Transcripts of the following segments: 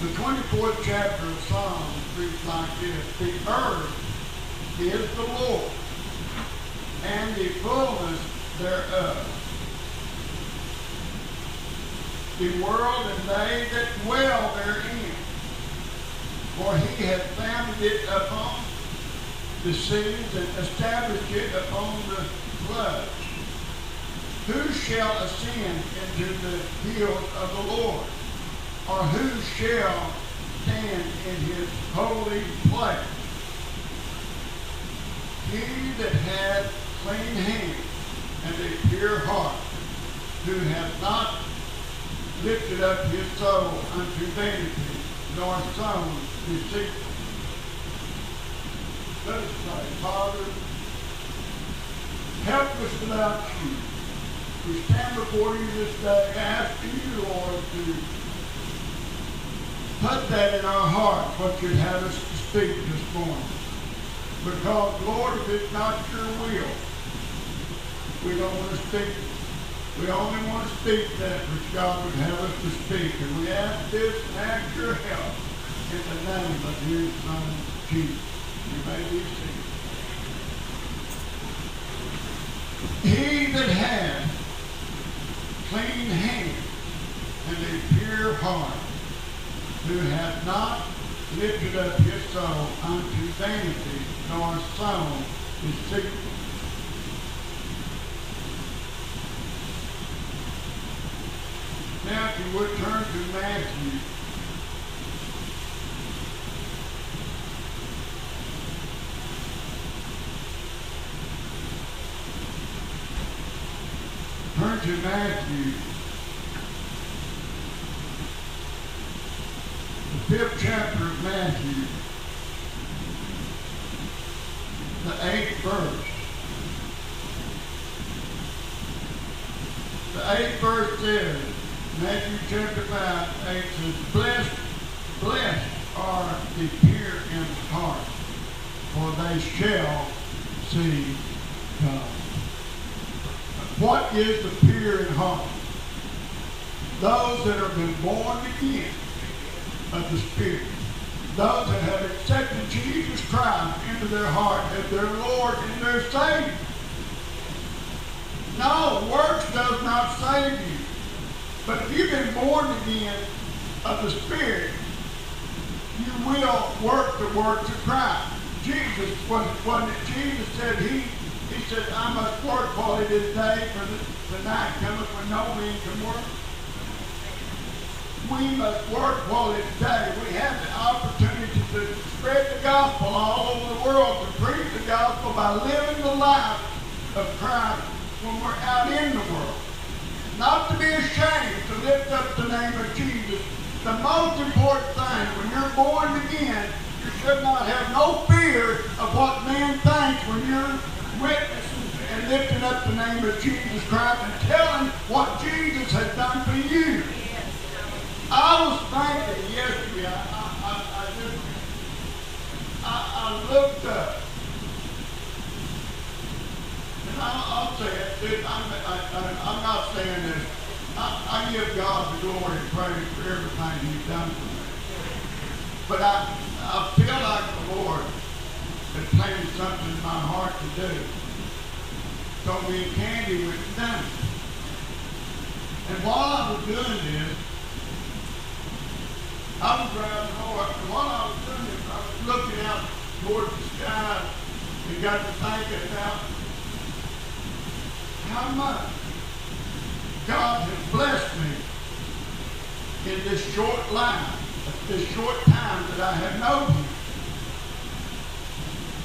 The 24th chapter of Psalms reads like this The earth is the Lord, and the fullness thereof. The world and they that dwell therein. For he hath founded it upon the seas and established it upon the floods. Who shall ascend into the hills of the Lord? Or who shall stand in his holy place? He that hath clean hands and a pure heart, who hath not lifted up his soul unto vanity, nor sown deceitfully. Let us pray. Father, help us without you. We stand before you this day asking you, Lord, to put that in our heart, what you'd have us to speak this morning. Because, Lord, if it's not your will, we don't want to speak. We only want to speak that which God would have us to speak. And we ask this and ask your help in the name of his son, Jesus. You may be seated. He that has clean hands and a pure heart, who hath not lifted up his soul unto vanity, nor sown deceitfully. Now, if you would turn to Matthew. Turn to Matthew. Fifth chapter of Matthew. The eighth verse. The eighth verse says, Matthew chapter 5, 8 says, Blessed, blessed are the pure in heart, for they shall see God. What is the pure in heart? Those that have been born again of the Spirit. Those that have accepted Jesus Christ into their heart as their Lord and their Savior. No, works does not save you. But if you've been born again of the Spirit, you will work the works of Christ. Jesus was when Jesus said he he said, I must work while it is day, for the, the night cometh when no man can work. We must work while it's day. We have the opportunity to spread the gospel all over the world, to preach the gospel by living the life of Christ when we're out in the world. Not to be ashamed to lift up the name of Jesus. The most important thing, when you're born again, you should not have no fear of what men think when you're witnessing and lifting up the name of Jesus Christ and telling what Jesus has done for you. I was thinking yesterday, I, I, I just, I, I looked up, and I, I'll say it, dude, I'm, I, I'm not saying this. I, I give God the glory and praise for everything He's done for me. But I, I feel like the Lord has planted something in my heart to do. So me and Candy done it. And while I was doing this, I was driving home, and while I was doing this, I was looking out towards the sky and got to thinking about how much God has blessed me in this short life, this short time that I have known Him.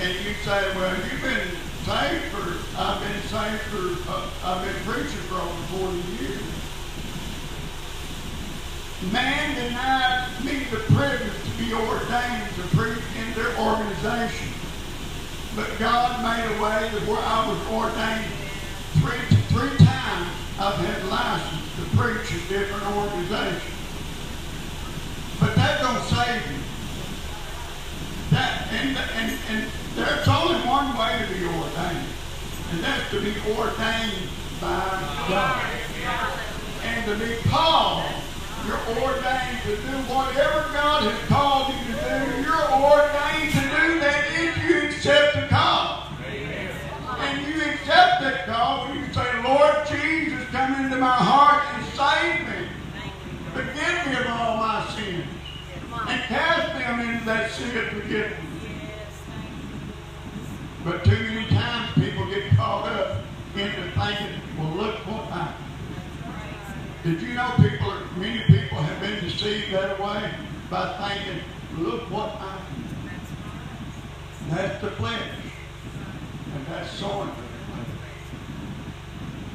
And you say, well, you've been saved for, I've been saved for, uh, I've been preaching for over 40 years. Man denied me the privilege to be ordained to preach in their organization. But God made a way that where I was ordained three, three times I've had license to preach in different organizations. But that don't save you. That and and and there's only one way to be ordained, and that's to be ordained by God. And to be called You're ordained to do whatever God has called you to do. You're ordained to do that if you accept the call. Amen. And you accept that call when you say, Lord Jesus, come into my heart and save me. Forgive me of all my sins. And cast them into that sea of forgiveness. But too many times people get caught up into thinking, well, look what I. Did you know people, are, many people have been deceived that way by thinking, look what I. That's the flesh. And that's sowing to the flesh.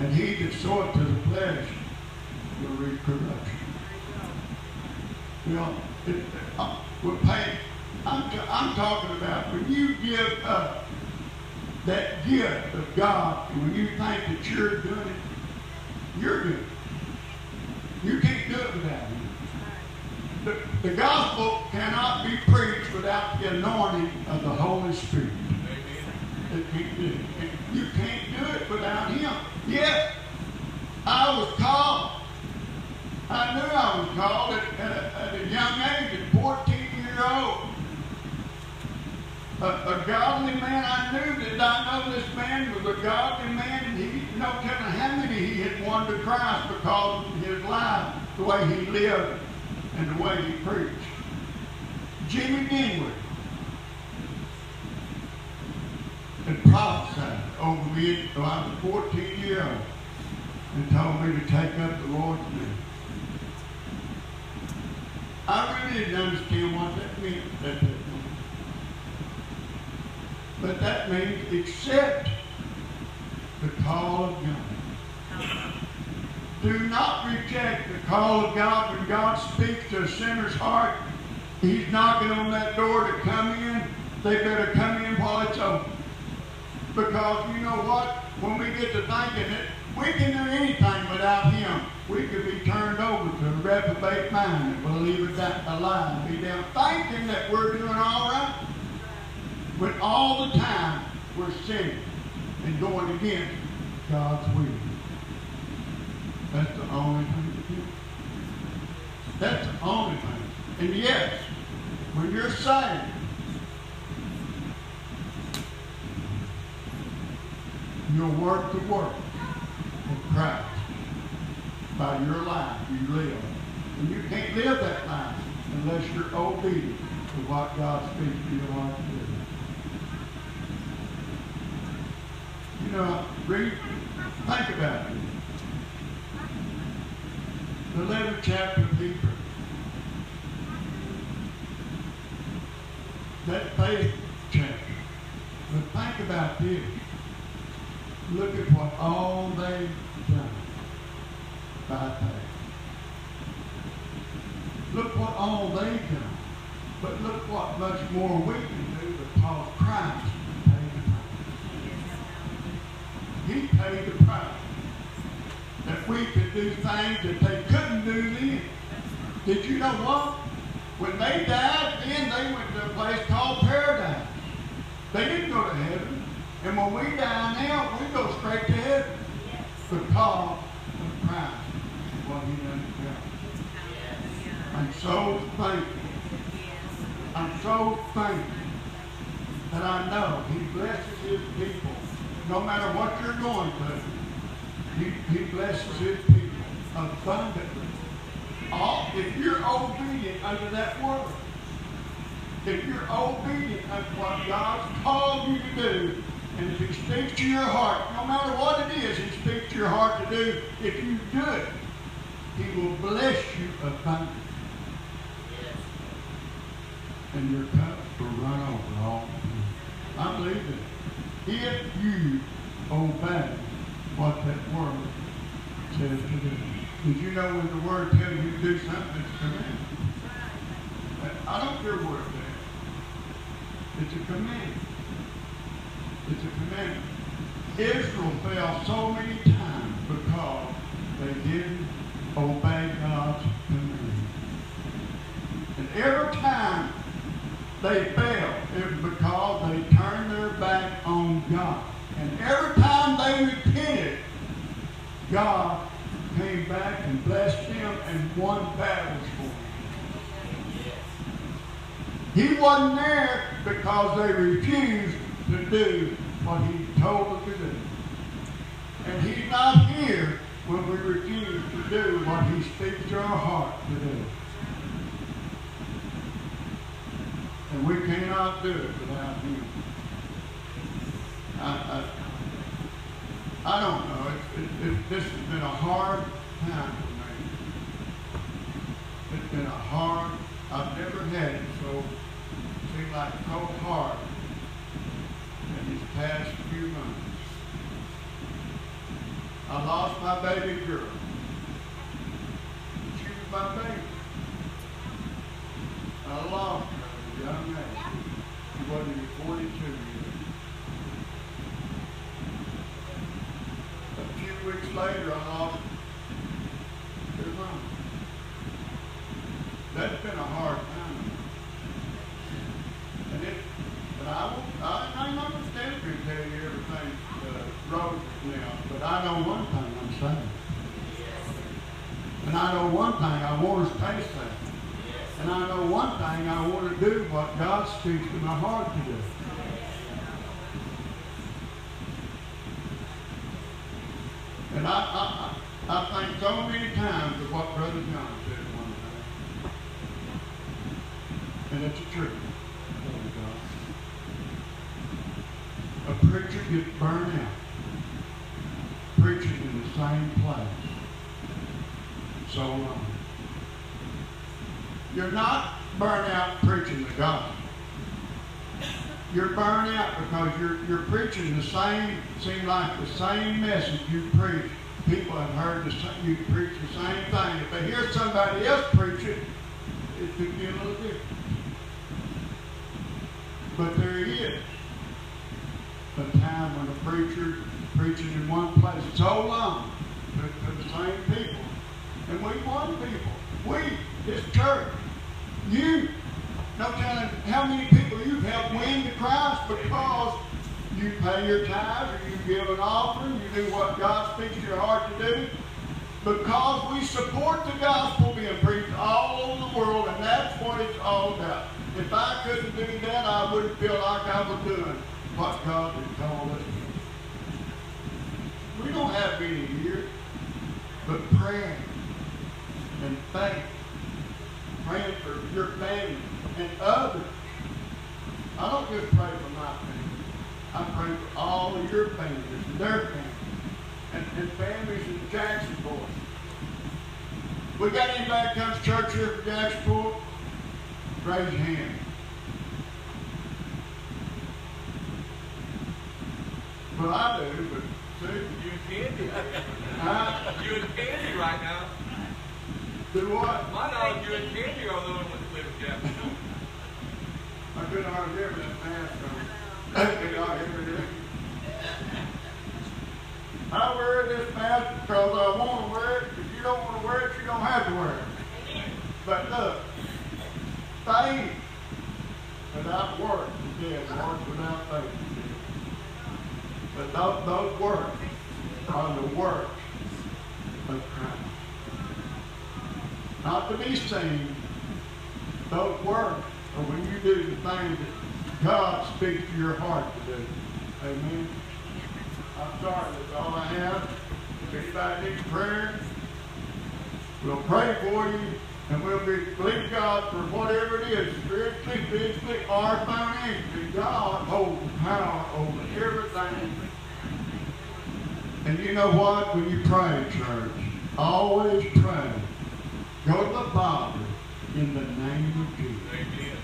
And he that soweth to the flesh will reap corruption. You know, it, uh, we're paying. I'm, I'm talking about when you give up that gift of God, and when you think that you're doing it, you're doing it. You can't do it without Him. The, the gospel cannot be preached without the anointing of the Holy Spirit. You can't do it without Him. Yes, I was called. I knew I was called at, at, at a young age, at 14 years old a, a, godly man. I knew that I know this man was a godly man, and he didn't know how many he had won to Christ because of his life, the way he lived, and the way he preached. Jimmy Dinwiddie had prophesied over me when I was 14 years old and told me to take up the Lord's name. I really didn't understand what that meant at that but that means accept the call of God. Do not reject the call of God when God speaks to a sinner's heart. He's knocking on that door to come in. They better come in while it's open. Because you know what? When we get to thinking it, we can do anything without Him. We could be turned over to a reprobate mind and believe it that a lie and be down thinking that we're doing all right when all the time we're sinning and going against God's will. That's the only thing to do. That's the only thing. And yes, when you're saved, you'll work the work of Christ by your life you live. And you can't live that life unless you're obedient to what God speaks to your life to do. You know, read, think about it. The 11th chapter of Hebrews. That faith chapter. But think about this. Look at what all they've done by faith. Look what all they've done. But look what much more we can do because Christ paid the price. he paid the price. We could do things that they couldn't do then. Did you know what? When they died, then they went to a place called paradise. They didn't go to heaven. And when we die now, we go straight to heaven. Because of Christ what he done for I'm so thankful. I'm so thankful that I know he blesses his people no matter what you're going through, he, he blesses his people abundantly. All, if you're obedient under that word, if you're obedient under what God's called you to do, and if he speaks to your heart, no matter what it is he speaks to your heart to do, if you do it, he will bless you abundantly. And your cup will run over all. I believe it if you obey what that word says to do. Did you know when the word tells you to do something, it's a command? I don't care what it says. It's a command. It's a command. Israel fell so many times because they didn't obey God's command. And every time they failed. It was because they turned their back on God. And every time God came back and blessed them and won battles for him. He wasn't there because they refused to do what he told them to do. And he's not here when we refuse to do what he speaks to our heart to do. And we cannot do it without him. I, I, I don't know. It, it, it, this has been a hard time for me. It's been a hard, I've never had it so, seem like so hard in these past few months. I lost my baby girl. She was my baby. I lost her as a young man. She wasn't even 42 years. A few weeks later, lost her mom. That's been a hard time. And it, but I, I, I'm not going to stand here and tell you everything uh, roses now, but I know one thing I'm saying. And I know one thing I want to taste that. And I know one thing I want to do what God speaks to my heart to do. And I, I, I, I think so many times of what Brother John said one day. And it's the truth. A preacher gets burned out preaching in the same place so long. You're not burnt out preaching the gospel. You're burnt out because you're, you're preaching the same, seem like the same message you preach. People have heard the same, you preach the same thing. If they hear somebody else preach it, it could be a little different. But there is a time when a preacher preaching in one place so long to, to the same people. And we want people. We, this church, you, no telling how many people you've helped win to Christ because you pay your tithes or you give an offering, you do what God speaks to your heart to do. Because we support the gospel being preached all over the world, and that's what it's all about. If I couldn't do that, I wouldn't feel like I was doing what God had called us. We don't have many here, but prayer and faith, praying for your family and others. I don't just pray for my family. I pray for all of your families and their families and, and families in Jacksonville. We got anybody comes to church here from Jacksonville? Raise your hand. Well, I do, but see, You and Candy. huh? You and Candy right now. Do what? My knowledge, you and Candy are the only ones that live in Jacksonville. I couldn't hardly hear that mask on. Could y'all hear there? I wear this mask because I want to wear it. If you don't want to wear it, you don't have to wear it. But look, faith without work is dead. Work without faith. But those, those works are the work of Christ. Not to be seen, those works are when you do the things that God speaks to your heart to do. Amen. I'm sorry, that's all I have. If anybody needs prayer, we'll pray for you and we'll be, believe God for whatever it is, spiritually, physically, or financially. God holds power over everything. And you know what? When you pray, church, always pray. Go to the Father in the name of Jesus. Amen.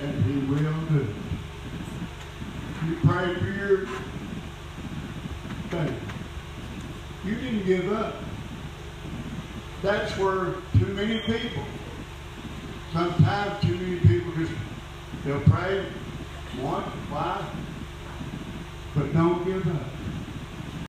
and he will do it. You pray for your faith. You didn't give up. That's where too many people, sometimes too many people just, they'll pray once, twice, but don't give up.